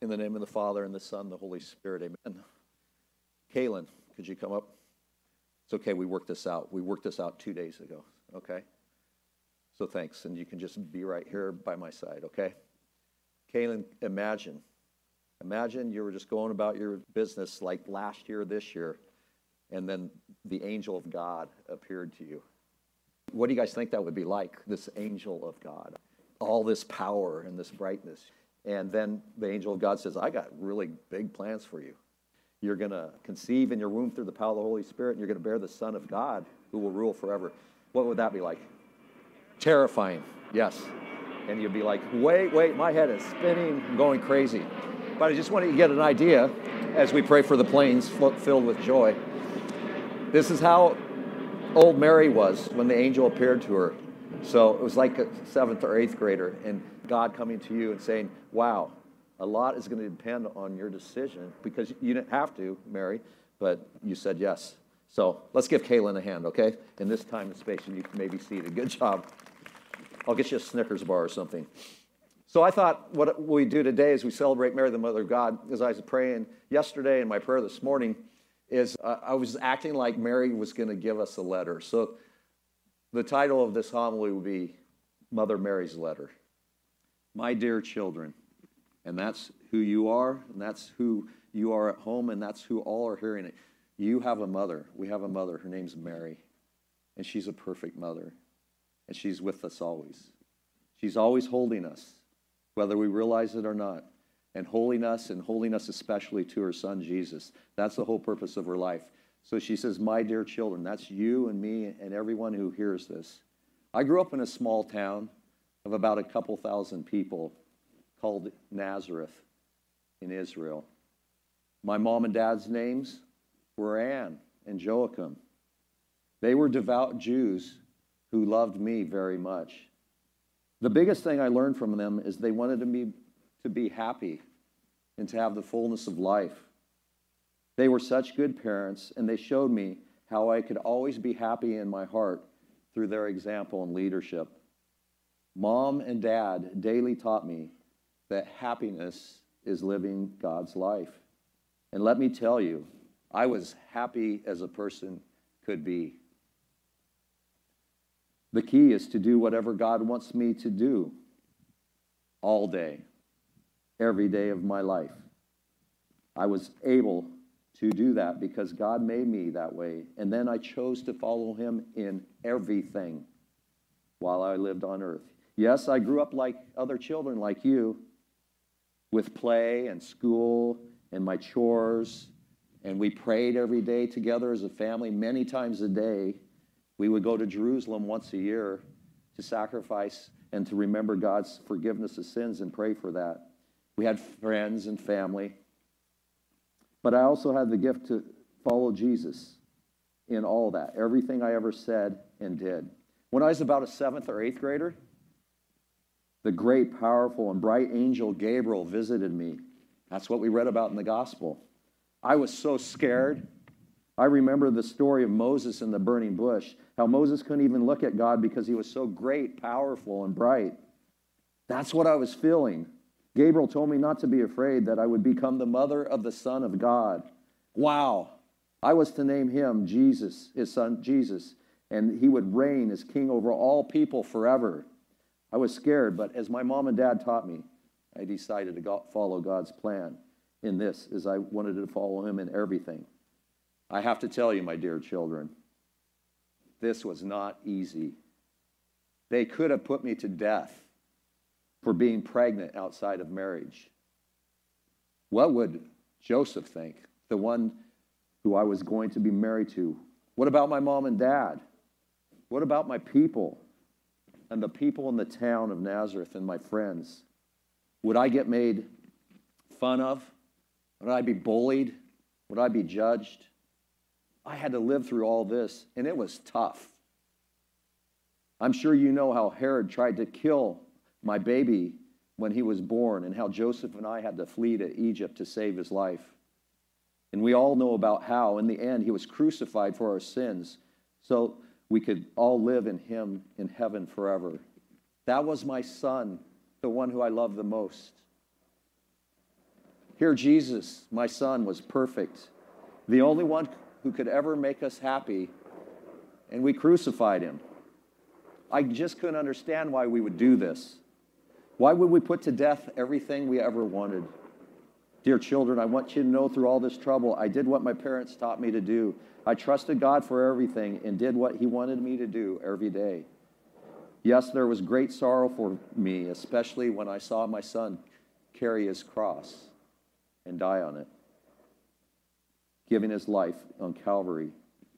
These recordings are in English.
In the name of the Father, and the Son, and the Holy Spirit, amen. Kaylin, could you come up? It's okay, we worked this out. We worked this out two days ago, okay? So thanks, and you can just be right here by my side, okay? Kaylin, imagine. Imagine you were just going about your business like last year, this year, and then the angel of God appeared to you. What do you guys think that would be like, this angel of God? All this power and this brightness. And then the angel of God says, I got really big plans for you. You're going to conceive in your womb through the power of the Holy Spirit, and you're going to bear the Son of God who will rule forever. What would that be like? Terrifying, yes. And you'd be like, wait, wait, my head is spinning, I'm going crazy. But I just want you to get an idea as we pray for the planes filled with joy. This is how old Mary was when the angel appeared to her. So it was like a seventh or eighth grader, and God coming to you and saying, Wow, a lot is going to depend on your decision because you didn't have to, Mary, but you said yes. So let's give Kaylin a hand, okay? In this time and space, and you can maybe see it. Good job. I'll get you a Snickers bar or something. So I thought what we do today is we celebrate Mary, the Mother of God. As I was praying yesterday in my prayer this morning, is uh, I was acting like Mary was going to give us a letter. So the title of this homily would be Mother Mary's Letter. My dear children, and that's who you are, and that's who you are at home, and that's who all are hearing it. You have a mother. We have a mother. Her name's Mary, and she's a perfect mother, and she's with us always. She's always holding us, whether we realize it or not and holding us and holding us especially to her son Jesus. That's the whole purpose of her life. So she says, My dear children, that's you and me and everyone who hears this. I grew up in a small town of about a couple thousand people called Nazareth in Israel. My mom and dad's names were Anne and Joachim. They were devout Jews who loved me very much. The biggest thing I learned from them is they wanted me to be happy and to have the fullness of life. They were such good parents, and they showed me how I could always be happy in my heart through their example and leadership. Mom and dad daily taught me that happiness is living God's life. And let me tell you, I was happy as a person could be. The key is to do whatever God wants me to do all day every day of my life. I was able to do that because God made me that way. And then I chose to follow Him in everything while I lived on earth. Yes, I grew up like other children, like you, with play and school and my chores. And we prayed every day together as a family, many times a day. We would go to Jerusalem once a year to sacrifice and to remember God's forgiveness of sins and pray for that. We had friends and family. But I also had the gift to follow Jesus in all that, everything I ever said and did. When I was about a seventh or eighth grader, the great, powerful, and bright angel Gabriel visited me. That's what we read about in the gospel. I was so scared. I remember the story of Moses in the burning bush, how Moses couldn't even look at God because he was so great, powerful, and bright. That's what I was feeling. Gabriel told me not to be afraid, that I would become the mother of the Son of God. Wow. I was to name him Jesus, his son Jesus, and he would reign as king over all people forever. I was scared, but as my mom and dad taught me, I decided to follow God's plan in this, as I wanted to follow him in everything. I have to tell you, my dear children, this was not easy. They could have put me to death for being pregnant outside of marriage. What would Joseph think, the one who I was going to be married to? What about my mom and dad? What about my people and the people in the town of Nazareth and my friends? Would I get made fun of? Would I be bullied? Would I be judged? I had to live through all this, and it was tough. I'm sure you know how Herod tried to kill my baby when he was born and how Joseph and I had to flee to Egypt to save his life. And we all know about how, in the end, he was crucified for our sins so we could all live in him in heaven forever. That was my son, the one who I love the most. Here, Jesus, my son, was perfect, the only one who could ever make us happy, and we crucified him. I just couldn't understand why we would do this. Why would we put to death everything we ever wanted? Dear children, I want you to know through all this trouble, I did what my parents taught me to do. I trusted God for everything and did what He wanted me to do every day. Yes, there was great sorrow for me, especially when I saw my son carry his cross and die on it, giving his life on Calvary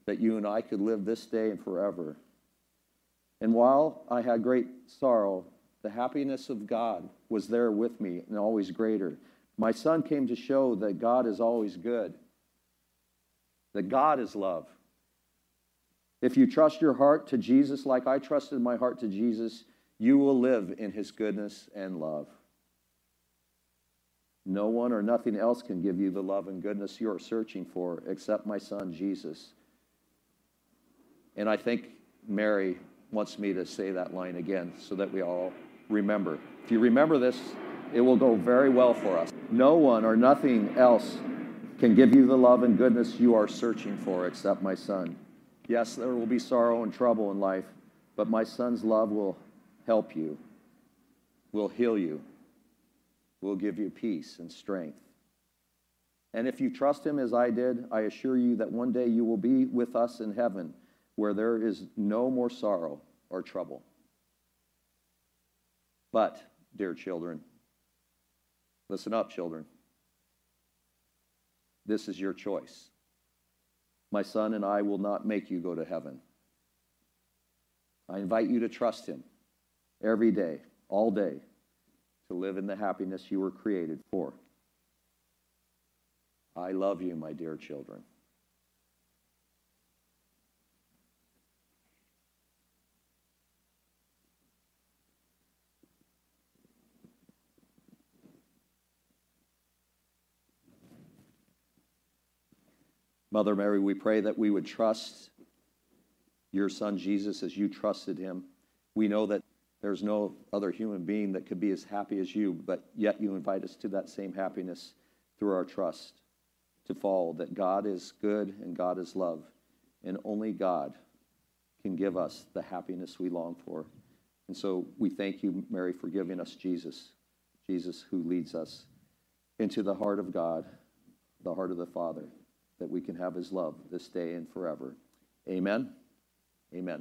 that you and I could live this day and forever. And while I had great sorrow, the happiness of God was there with me and always greater. My son came to show that God is always good, that God is love. If you trust your heart to Jesus like I trusted my heart to Jesus, you will live in his goodness and love. No one or nothing else can give you the love and goodness you are searching for except my son Jesus. And I think Mary wants me to say that line again so that we all remember. If you remember this, it will go very well for us. No one or nothing else can give you the love and goodness you are searching for except my son. Yes, there will be sorrow and trouble in life, but my son's love will help you, will heal you, will give you peace and strength. And if you trust him as I did, I assure you that one day you will be with us in heaven where there is no more sorrow or trouble. But, dear children, listen up, children. This is your choice. My son and I will not make you go to heaven. I invite you to trust him every day, all day, to live in the happiness you were created for. I love you, my dear children. Mother Mary, we pray that we would trust your son Jesus as you trusted him. We know that there's no other human being that could be as happy as you, but yet you invite us to that same happiness through our trust to follow that God is good and God is love, and only God can give us the happiness we long for. And so we thank you, Mary, for giving us Jesus, Jesus who leads us into the heart of God, the heart of the Father that we can have his love this day and forever. Amen. Amen.